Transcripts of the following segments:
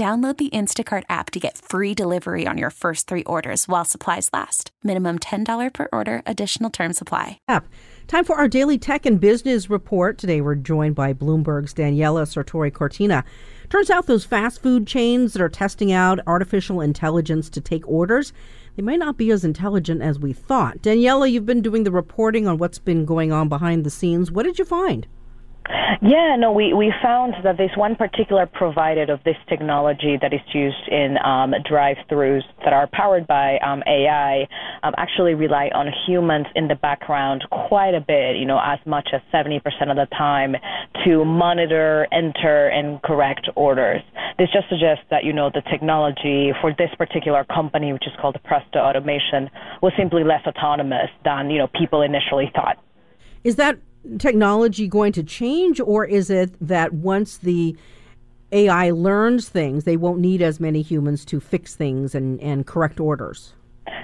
Download the Instacart app to get free delivery on your first three orders while supplies last. Minimum $10 per order, additional term supply. App. Time for our daily tech and business report. Today we're joined by Bloomberg's Daniela Sirtori Cortina. Turns out those fast food chains that are testing out artificial intelligence to take orders, they might not be as intelligent as we thought. Daniela, you've been doing the reporting on what's been going on behind the scenes. What did you find? Yeah, no, we, we found that there's one particular provider of this technology that is used in um, drive-throughs that are powered by um, AI um, actually rely on humans in the background quite a bit, you know, as much as 70% of the time to monitor, enter, and correct orders. This just suggests that, you know, the technology for this particular company, which is called Presto Automation, was simply less autonomous than, you know, people initially thought. Is that technology going to change, or is it that once the AI learns things, they won't need as many humans to fix things and, and correct orders?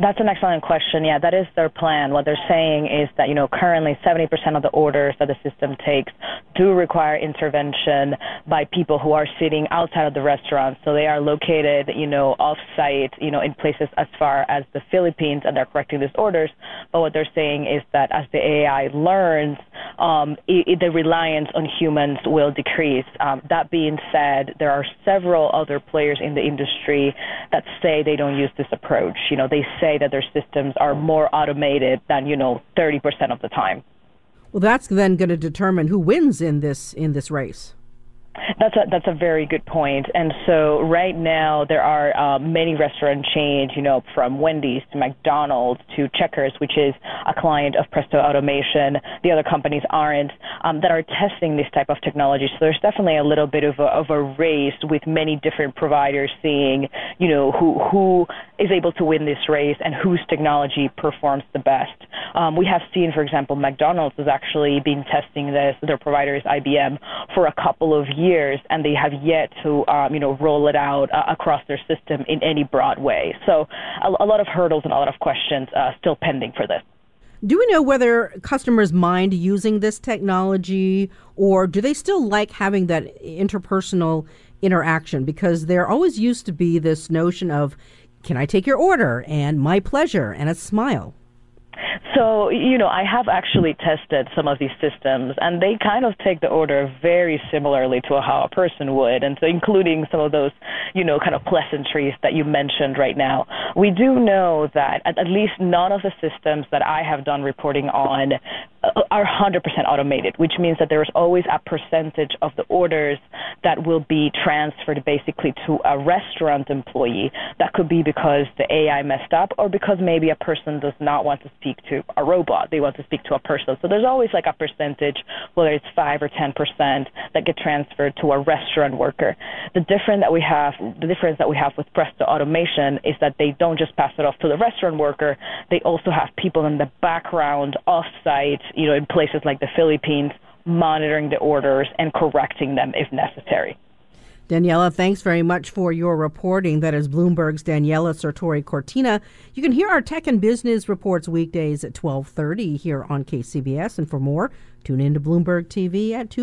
That's an excellent question. Yeah, that is their plan. What they're saying is that, you know, currently 70% of the orders that the system takes do require intervention by people who are sitting outside of the restaurant. So they are located, you know, off site, you know, in places as far as the Philippines and they're correcting these orders. But what they're saying is that as the AI learns, um, it, the reliance on humans will decrease. Um, that being said, there are several other players in the industry that say they don't use this approach. You know, they say that their systems are more automated than you know 30% of the time. Well, that's then going to determine who wins in this in this race. That's a that's a very good point. And so right now there are uh, many restaurant chains, you know, from Wendy's to McDonald's to Checkers, which is a client of Presto Automation. The other companies aren't um, that are testing this type of technology. So there's definitely a little bit of a, of a race with many different providers seeing, you know, who who is able to win this race and whose technology performs the best. Um, we have seen, for example, McDonald's has actually been testing this. Their provider is IBM for a couple of years, and they have yet to, um, you know, roll it out uh, across their system in any broad way. So a, a lot of hurdles and a lot of questions uh, still pending for this. Do we know whether customers mind using this technology, or do they still like having that interpersonal interaction? Because there always used to be this notion of, can I take your order? And my pleasure, and a smile. So, you know, I have actually tested some of these systems, and they kind of take the order very similarly to how a person would, and so including some of those, you know, kind of pleasantries that you mentioned right now. We do know that at, at least none of the systems that I have done reporting on are 100% automated, which means that there is always a percentage of the orders that will be transferred basically to a restaurant employee. That could be because the AI messed up or because maybe a person does not want to speak to a robot. They want to speak to a person. So there's always like a percentage, whether it's 5 or 10%, that get transferred to a restaurant worker. The difference that we have, the difference that we have with Presto Automation is that they don't just pass it off to the restaurant worker. They also have people in the background, off-site, you know, in places like the Philippines, monitoring the orders and correcting them if necessary. Daniela, thanks very much for your reporting. That is Bloomberg's Daniela Sirtori Cortina. You can hear our tech and business reports weekdays at 12:30 here on KCBS and for more, tune in to Bloomberg TV at 2